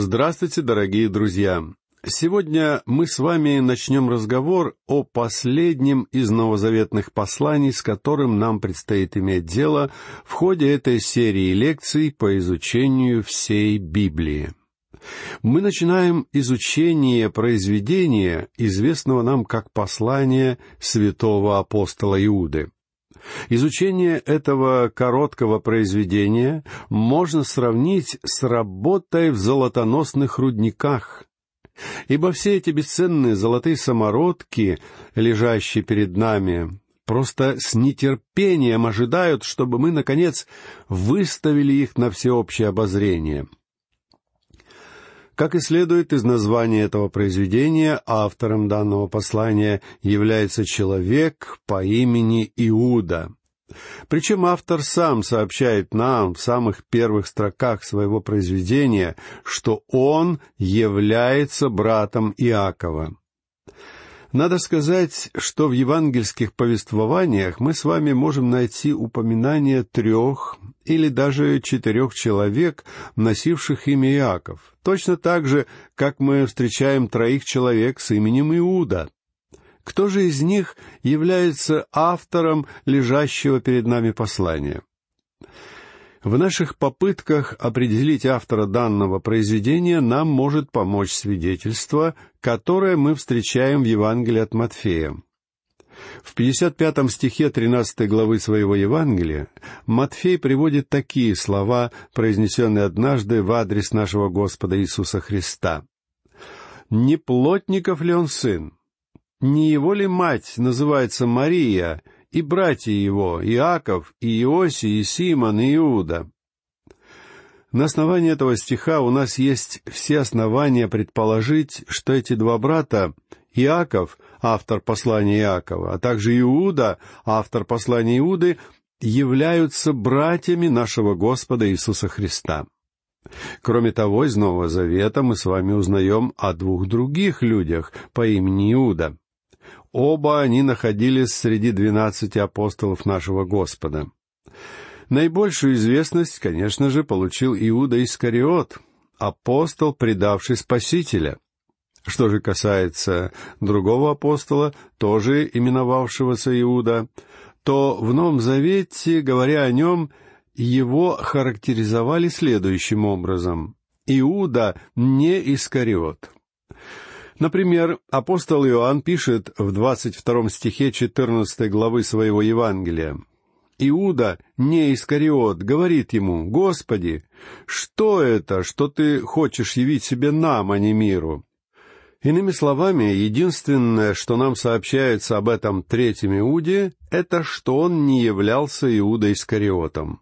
Здравствуйте, дорогие друзья! Сегодня мы с вами начнем разговор о последнем из новозаветных посланий, с которым нам предстоит иметь дело в ходе этой серии лекций по изучению всей Библии. Мы начинаем изучение произведения, известного нам как послание святого апостола Иуды. Изучение этого короткого произведения можно сравнить с работой в золотоносных рудниках, ибо все эти бесценные золотые самородки, лежащие перед нами, просто с нетерпением ожидают, чтобы мы, наконец, выставили их на всеобщее обозрение — как и следует из названия этого произведения, автором данного послания является человек по имени Иуда. Причем автор сам сообщает нам в самых первых строках своего произведения, что он является братом Иакова. Надо сказать, что в евангельских повествованиях мы с вами можем найти упоминание трех или даже четырех человек, носивших имя Иаков, точно так же, как мы встречаем троих человек с именем Иуда. Кто же из них является автором лежащего перед нами послания? В наших попытках определить автора данного произведения нам может помочь свидетельство, которое мы встречаем в Евангелии от Матфея. В 55 стихе 13 главы своего Евангелия Матфей приводит такие слова, произнесенные однажды в адрес нашего Господа Иисуса Христа. «Не плотников ли он сын? Не его ли мать называется Мария, и братья его, Иаков, и Иосий, и Симон, и Иуда. На основании этого стиха у нас есть все основания предположить, что эти два брата, Иаков, автор послания Иакова, а также Иуда, автор послания Иуды, являются братьями нашего Господа Иисуса Христа. Кроме того, из Нового Завета мы с вами узнаем о двух других людях по имени Иуда. Оба они находились среди двенадцати апостолов нашего Господа. Наибольшую известность, конечно же, получил Иуда Искариот, апостол, предавший Спасителя. Что же касается другого апостола, тоже именовавшегося Иуда, то в Новом Завете, говоря о нем, его характеризовали следующим образом. Иуда не Искариот. Например, апостол Иоанн пишет в двадцать втором стихе четырнадцатой главы своего Евангелия. Иуда, не Искариот, говорит ему, «Господи, что это, что ты хочешь явить себе нам, а не миру?» Иными словами, единственное, что нам сообщается об этом третьем Иуде, это что он не являлся Иудой Искариотом.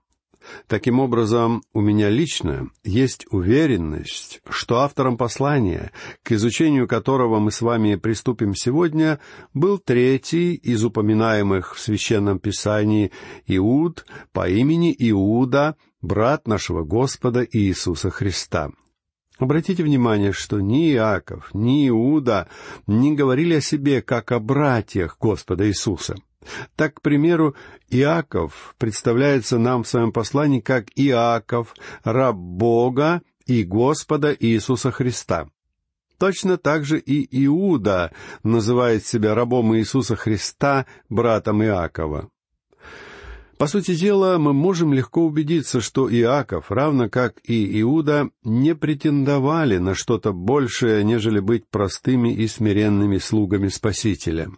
Таким образом, у меня лично есть уверенность, что автором послания, к изучению которого мы с вами приступим сегодня, был третий из упоминаемых в Священном Писании Иуд по имени Иуда, брат нашего Господа Иисуса Христа. Обратите внимание, что ни Иаков, ни Иуда не говорили о себе как о братьях Господа Иисуса. Так, к примеру, Иаков представляется нам в своем послании как Иаков, раб Бога и Господа Иисуса Христа. Точно так же и Иуда называет себя рабом Иисуса Христа, братом Иакова. По сути дела, мы можем легко убедиться, что Иаков, равно как и Иуда, не претендовали на что-то большее, нежели быть простыми и смиренными слугами Спасителя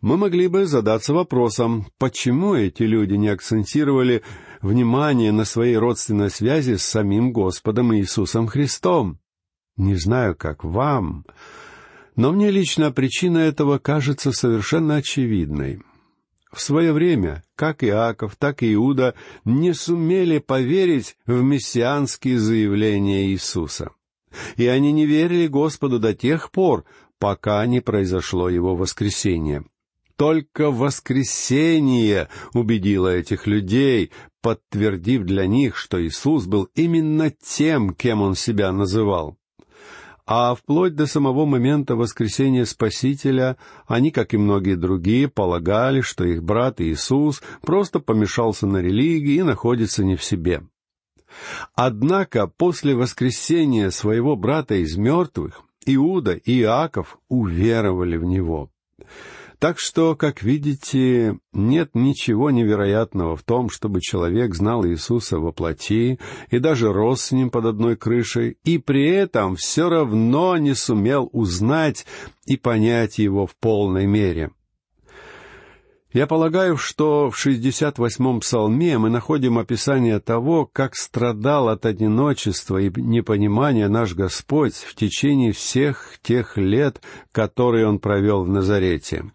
мы могли бы задаться вопросом, почему эти люди не акцентировали внимание на своей родственной связи с самим Господом Иисусом Христом. Не знаю, как вам, но мне лично причина этого кажется совершенно очевидной. В свое время как Иаков, так и Иуда не сумели поверить в мессианские заявления Иисуса. И они не верили Господу до тех пор, пока не произошло его воскресение. Только воскресение убедило этих людей, подтвердив для них, что Иисус был именно тем, кем Он себя называл. А вплоть до самого момента воскресения Спасителя они, как и многие другие, полагали, что их брат Иисус просто помешался на религии и находится не в себе. Однако после воскресения своего брата из мертвых Иуда и Иаков уверовали в него. Так что, как видите, нет ничего невероятного в том, чтобы человек знал Иисуса во плоти и даже рос с ним под одной крышей, и при этом все равно не сумел узнать и понять его в полной мере. Я полагаю, что в 68-м псалме мы находим описание того, как страдал от одиночества и непонимания наш Господь в течение всех тех лет, которые Он провел в Назарете.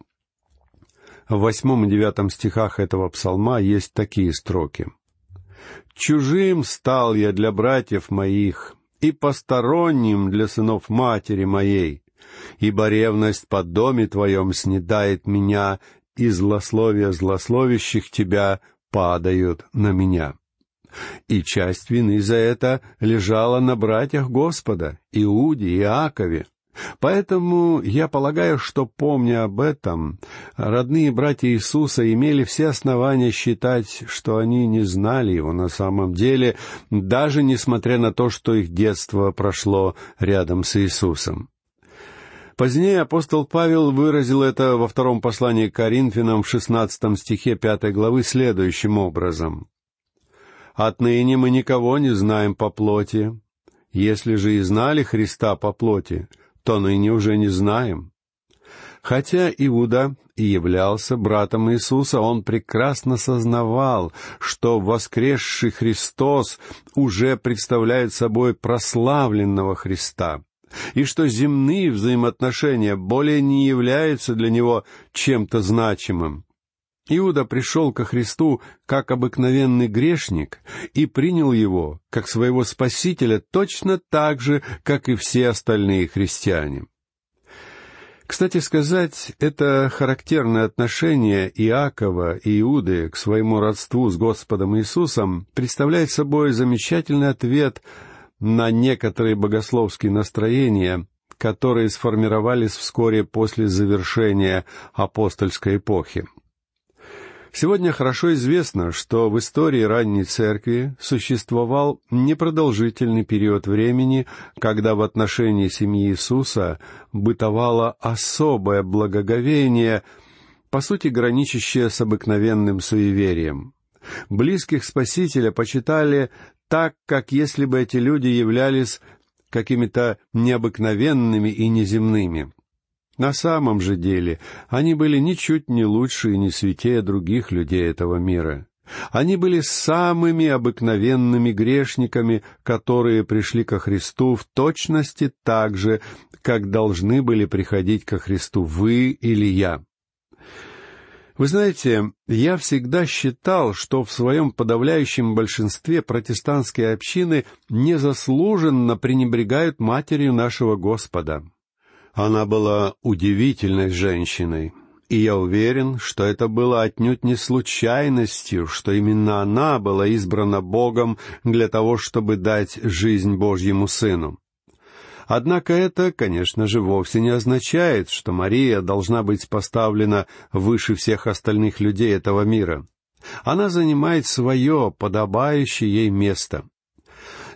В восьмом и девятом стихах этого псалма есть такие строки. «Чужим стал я для братьев моих, и посторонним для сынов матери моей, ибо ревность под доме твоем снедает меня, и злословия злословящих тебя падают на меня». И часть вины за это лежала на братьях Господа, Иуде и Иакове, Поэтому я полагаю, что, помня об этом, родные братья Иисуса имели все основания считать, что они не знали Его на самом деле, даже несмотря на то, что их детство прошло рядом с Иисусом. Позднее апостол Павел выразил это во втором послании к Коринфянам в шестнадцатом стихе пятой главы следующим образом. «Отныне мы никого не знаем по плоти. Если же и знали Христа по плоти, то ныне уже не знаем. Хотя Иуда и являлся братом Иисуса, он прекрасно сознавал, что воскресший Христос уже представляет собой прославленного Христа, и что земные взаимоотношения более не являются для него чем-то значимым. Иуда пришел ко Христу как обыкновенный грешник и принял его как своего Спасителя точно так же, как и все остальные христиане. Кстати сказать, это характерное отношение Иакова и Иуды к своему родству с Господом Иисусом представляет собой замечательный ответ на некоторые богословские настроения, которые сформировались вскоре после завершения апостольской эпохи. Сегодня хорошо известно, что в истории ранней церкви существовал непродолжительный период времени, когда в отношении семьи Иисуса бытовало особое благоговение, по сути граничащее с обыкновенным суеверием. Близких Спасителя почитали так, как если бы эти люди являлись какими-то необыкновенными и неземными. На самом же деле они были ничуть не лучше и не святее других людей этого мира. Они были самыми обыкновенными грешниками, которые пришли ко Христу в точности так же, как должны были приходить ко Христу вы или я. Вы знаете, я всегда считал, что в своем подавляющем большинстве протестантские общины незаслуженно пренебрегают матерью нашего Господа — она была удивительной женщиной, и я уверен, что это было отнюдь не случайностью, что именно она была избрана Богом для того, чтобы дать жизнь Божьему Сыну. Однако это, конечно же, вовсе не означает, что Мария должна быть поставлена выше всех остальных людей этого мира. Она занимает свое, подобающее ей место.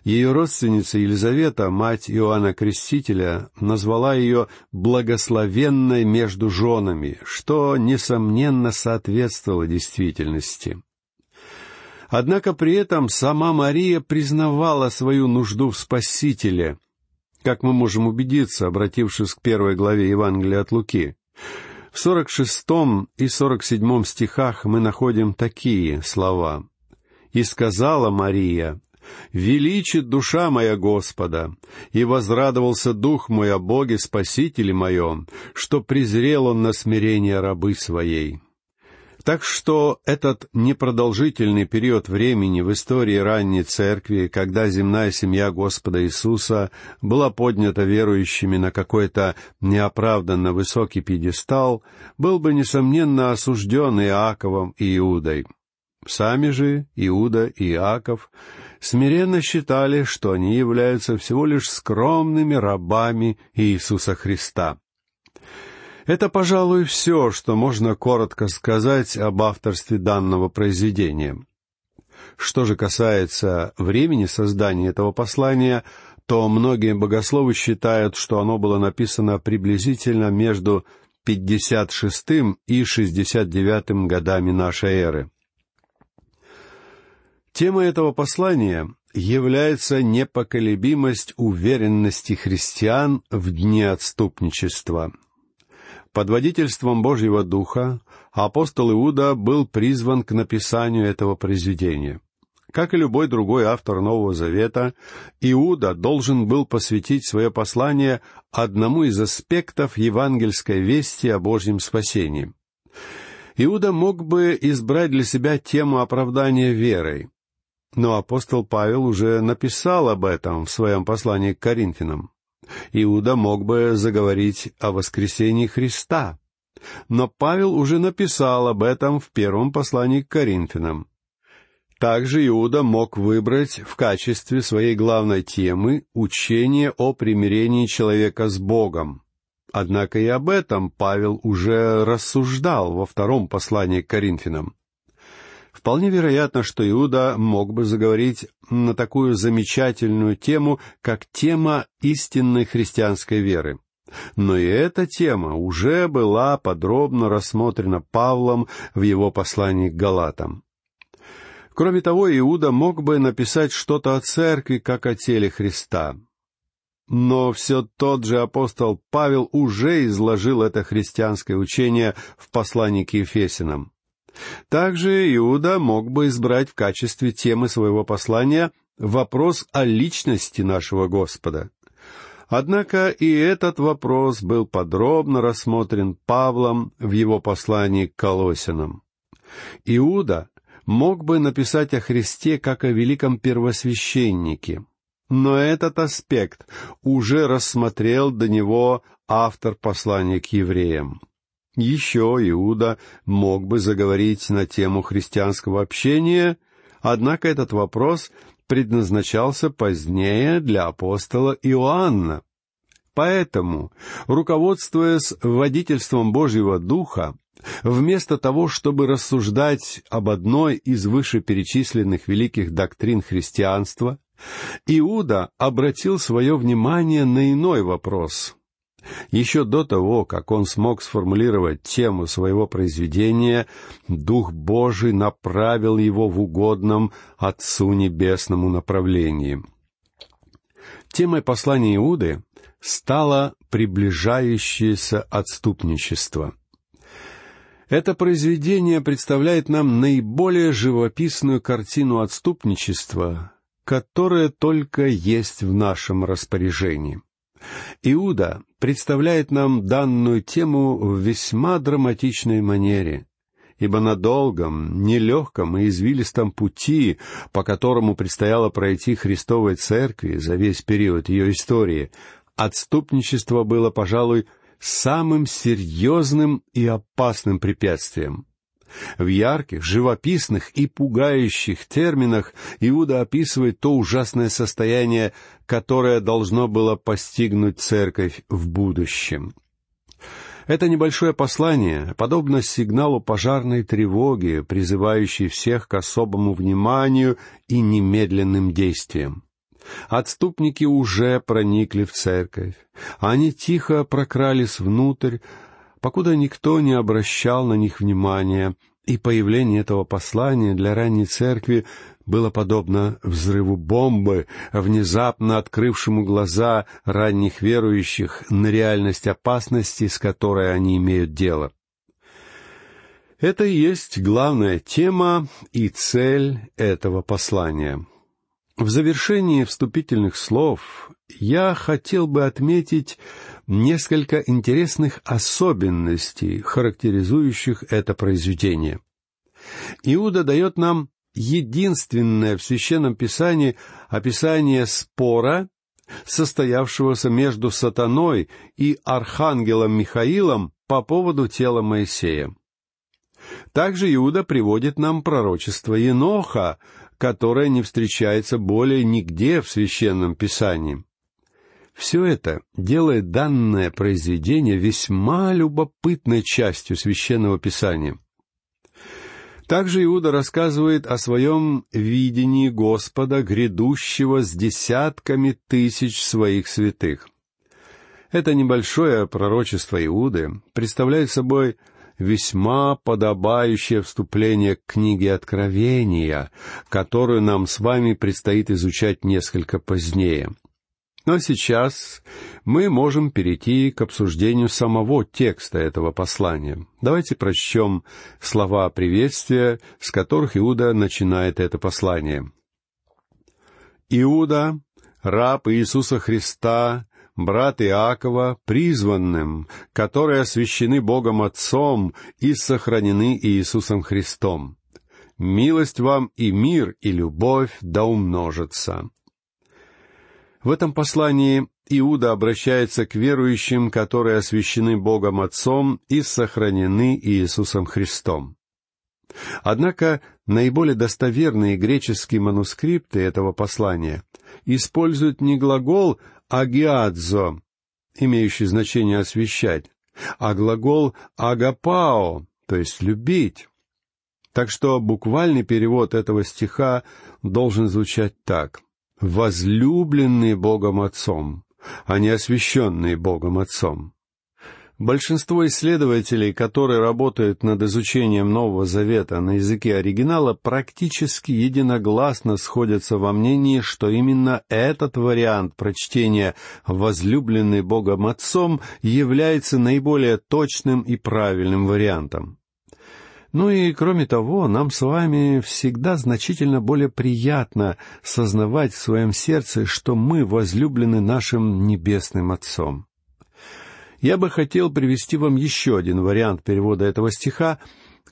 Ее родственница Елизавета, мать Иоанна Крестителя, назвала ее «благословенной между женами», что, несомненно, соответствовало действительности. Однако при этом сама Мария признавала свою нужду в Спасителе, как мы можем убедиться, обратившись к первой главе Евангелия от Луки. В сорок шестом и сорок седьмом стихах мы находим такие слова. «И сказала Мария, величит душа моя Господа, и возрадовался дух мой о Боге Спасителе моем, что презрел он на смирение рабы своей». Так что этот непродолжительный период времени в истории ранней церкви, когда земная семья Господа Иисуса была поднята верующими на какой-то неоправданно высокий пьедестал, был бы, несомненно, осужден Иаковом и Иудой. Сами же Иуда и Иаков смиренно считали, что они являются всего лишь скромными рабами Иисуса Христа. Это, пожалуй, все, что можно коротко сказать об авторстве данного произведения. Что же касается времени создания этого послания, то многие богословы считают, что оно было написано приблизительно между 56 и 69 годами нашей эры. Тема этого послания является непоколебимость уверенности христиан в дне отступничества. Под водительством Божьего Духа апостол Иуда был призван к написанию этого произведения. Как и любой другой автор Нового Завета, Иуда должен был посвятить свое послание одному из аспектов евангельской вести о Божьем спасении. Иуда мог бы избрать для себя тему оправдания верой, но апостол Павел уже написал об этом в своем послании к Коринфянам. Иуда мог бы заговорить о воскресении Христа, но Павел уже написал об этом в первом послании к Коринфянам. Также Иуда мог выбрать в качестве своей главной темы учение о примирении человека с Богом. Однако и об этом Павел уже рассуждал во втором послании к Коринфянам. Вполне вероятно, что Иуда мог бы заговорить на такую замечательную тему, как тема истинной христианской веры. Но и эта тема уже была подробно рассмотрена Павлом в его послании к Галатам. Кроме того, Иуда мог бы написать что-то о церкви, как о теле Христа. Но все тот же апостол Павел уже изложил это христианское учение в послании к Ефесинам. Также Иуда мог бы избрать в качестве темы своего послания вопрос о личности нашего Господа. Однако и этот вопрос был подробно рассмотрен Павлом в его послании к Колосинам. Иуда мог бы написать о Христе как о великом первосвященнике, но этот аспект уже рассмотрел до него автор послания к евреям. Еще Иуда мог бы заговорить на тему христианского общения, однако этот вопрос предназначался позднее для апостола Иоанна. Поэтому, руководствуясь водительством Божьего Духа, вместо того, чтобы рассуждать об одной из вышеперечисленных великих доктрин христианства, Иуда обратил свое внимание на иной вопрос — еще до того, как он смог сформулировать тему своего произведения, Дух Божий направил его в угодном Отцу Небесному направлении. Темой послания Иуды стало приближающееся отступничество. Это произведение представляет нам наиболее живописную картину отступничества, которая только есть в нашем распоряжении. Иуда представляет нам данную тему в весьма драматичной манере, ибо на долгом, нелегком и извилистом пути, по которому предстояло пройти Христовой Церкви за весь период ее истории, отступничество было, пожалуй, самым серьезным и опасным препятствием — в ярких, живописных и пугающих терминах Иуда описывает то ужасное состояние, которое должно было постигнуть церковь в будущем. Это небольшое послание подобно сигналу пожарной тревоги, призывающей всех к особому вниманию и немедленным действиям. Отступники уже проникли в церковь. Они тихо прокрались внутрь, покуда никто не обращал на них внимания, и появление этого послания для ранней церкви было подобно взрыву бомбы, внезапно открывшему глаза ранних верующих на реальность опасности, с которой они имеют дело. Это и есть главная тема и цель этого послания. В завершении вступительных слов я хотел бы отметить несколько интересных особенностей, характеризующих это произведение. Иуда дает нам единственное в Священном Писании описание спора, состоявшегося между сатаной и архангелом Михаилом по поводу тела Моисея. Также Иуда приводит нам пророчество Еноха, которое не встречается более нигде в Священном Писании. Все это делает данное произведение весьма любопытной частью священного писания. Также Иуда рассказывает о своем видении Господа, грядущего с десятками тысяч своих святых. Это небольшое пророчество Иуды представляет собой весьма подобающее вступление к книге Откровения, которую нам с вами предстоит изучать несколько позднее. Но сейчас мы можем перейти к обсуждению самого текста этого послания. Давайте прочтем слова приветствия, с которых Иуда начинает это послание. Иуда, раб Иисуса Христа, брат Иакова, призванным, которые освящены Богом Отцом и сохранены Иисусом Христом. Милость вам и мир, и любовь да умножатся. В этом послании Иуда обращается к верующим, которые освящены Богом Отцом и сохранены Иисусом Христом. Однако наиболее достоверные греческие манускрипты этого послания используют не глагол «агиадзо», имеющий значение «освещать», а глагол «агапао», то есть «любить». Так что буквальный перевод этого стиха должен звучать так возлюбленные Богом Отцом, а не освященные Богом Отцом. Большинство исследователей, которые работают над изучением Нового Завета на языке оригинала, практически единогласно сходятся во мнении, что именно этот вариант прочтения «возлюбленный Богом Отцом» является наиболее точным и правильным вариантом. Ну и, кроме того, нам с вами всегда значительно более приятно сознавать в своем сердце, что мы возлюблены нашим Небесным Отцом. Я бы хотел привести вам еще один вариант перевода этого стиха,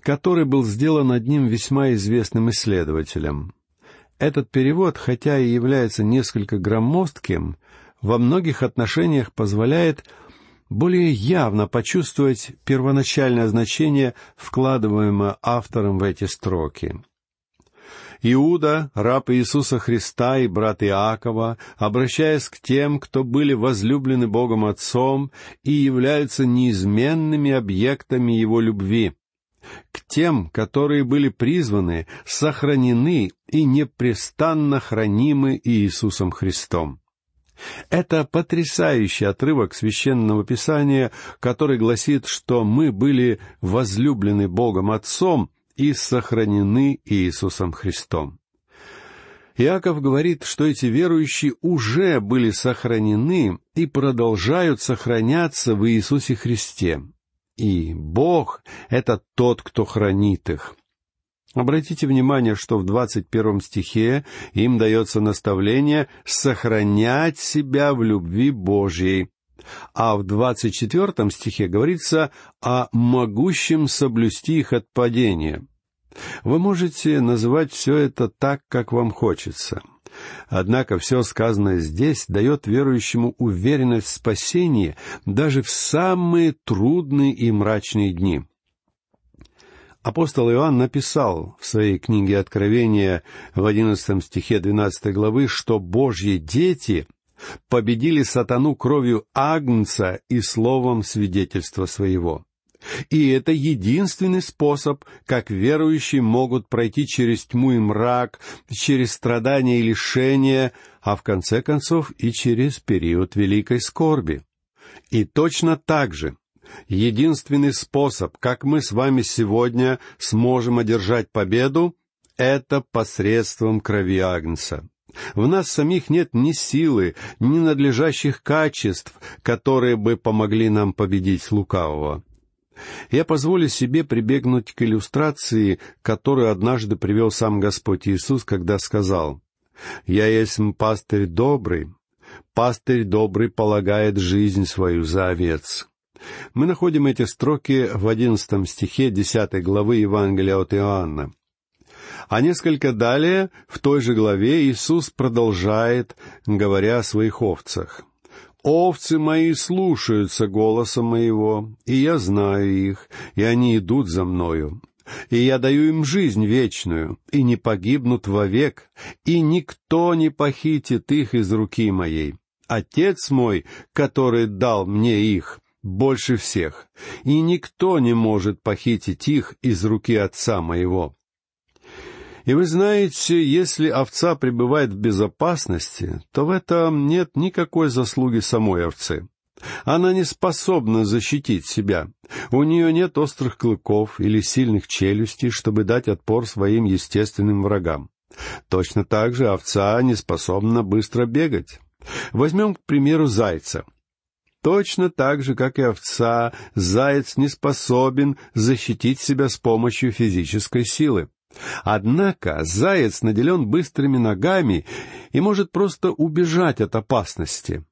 который был сделан одним весьма известным исследователем. Этот перевод, хотя и является несколько громоздким, во многих отношениях позволяет более явно почувствовать первоначальное значение, вкладываемое автором в эти строки. Иуда, раб Иисуса Христа и брат Иакова, обращаясь к тем, кто были возлюблены Богом Отцом и являются неизменными объектами Его любви, к тем, которые были призваны, сохранены и непрестанно хранимы Иисусом Христом. Это потрясающий отрывок священного писания, который гласит, что мы были возлюблены Богом Отцом и сохранены Иисусом Христом. Иаков говорит, что эти верующие уже были сохранены и продолжают сохраняться в Иисусе Христе. И Бог — это тот, кто хранит их. Обратите внимание, что в двадцать первом стихе им дается наставление сохранять себя в любви Божьей, а в двадцать четвертом стихе говорится о могущем соблюсти их от падения. Вы можете называть все это так, как вам хочется. Однако все сказанное здесь дает верующему уверенность в спасении даже в самые трудные и мрачные дни. Апостол Иоанн написал в своей книге Откровения в одиннадцатом стихе двенадцатой главы, что Божьи дети победили сатану кровью Агнца и словом свидетельства своего. И это единственный способ, как верующие могут пройти через тьму и мрак, через страдания и лишения, а в конце концов и через период великой скорби. И точно так же Единственный способ, как мы с вами сегодня сможем одержать победу, это посредством крови Агнца. В нас самих нет ни силы, ни надлежащих качеств, которые бы помогли нам победить лукавого. Я позволю себе прибегнуть к иллюстрации, которую однажды привел сам Господь Иисус, когда сказал, «Я есть пастырь добрый, пастырь добрый полагает жизнь свою за овец». Мы находим эти строки в одиннадцатом стихе десятой главы Евангелия от Иоанна. А несколько далее, в той же главе, Иисус продолжает, говоря о своих овцах. «Овцы мои слушаются голоса моего, и я знаю их, и они идут за мною. И я даю им жизнь вечную, и не погибнут вовек, и никто не похитит их из руки моей. Отец мой, который дал мне их, больше всех, и никто не может похитить их из руки Отца моего. И вы знаете, если овца пребывает в безопасности, то в этом нет никакой заслуги самой овцы. Она не способна защитить себя. У нее нет острых клыков или сильных челюстей, чтобы дать отпор своим естественным врагам. Точно так же овца не способна быстро бегать. Возьмем, к примеру, зайца. Точно так же, как и овца, заяц не способен защитить себя с помощью физической силы. Однако заяц наделен быстрыми ногами и может просто убежать от опасности.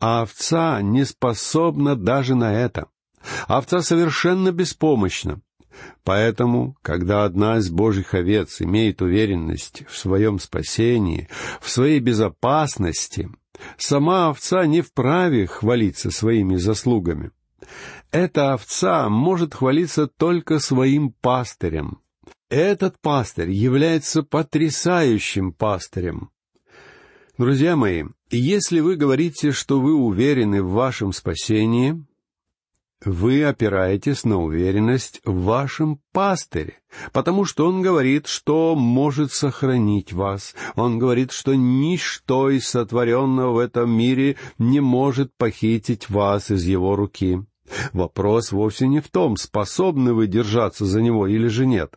А овца не способна даже на это. Овца совершенно беспомощна. Поэтому, когда одна из Божьих овец имеет уверенность в своем спасении, в своей безопасности, сама овца не вправе хвалиться своими заслугами. Эта овца может хвалиться только своим пастырем. Этот пастырь является потрясающим пастырем. Друзья мои, если вы говорите, что вы уверены в вашем спасении, вы опираетесь на уверенность в вашем пастыре, потому что он говорит, что может сохранить вас. Он говорит, что ничто из сотворенного в этом мире не может похитить вас из его руки. Вопрос вовсе не в том, способны вы держаться за него или же нет.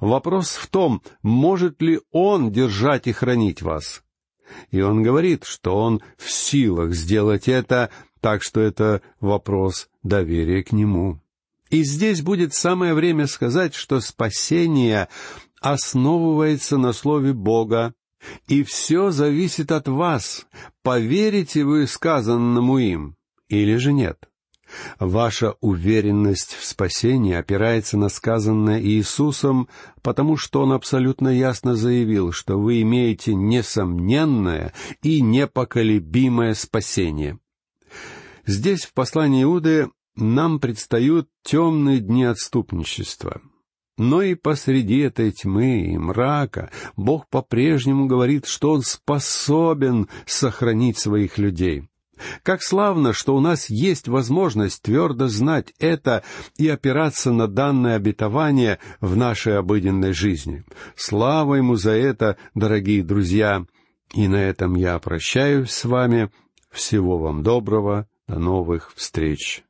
Вопрос в том, может ли он держать и хранить вас. И он говорит, что он в силах сделать это, так что это вопрос доверия к нему. И здесь будет самое время сказать, что спасение основывается на Слове Бога, и все зависит от вас, поверите вы сказанному им или же нет. Ваша уверенность в спасении опирается на сказанное Иисусом, потому что Он абсолютно ясно заявил, что вы имеете несомненное и непоколебимое спасение. Здесь, в послании Иуды, нам предстают темные дни отступничества. Но и посреди этой тьмы и мрака Бог по-прежнему говорит, что Он способен сохранить своих людей. Как славно, что у нас есть возможность твердо знать это и опираться на данное обетование в нашей обыденной жизни. Слава Ему за это, дорогие друзья! И на этом я прощаюсь с вами. Всего вам доброго. До новых встреч.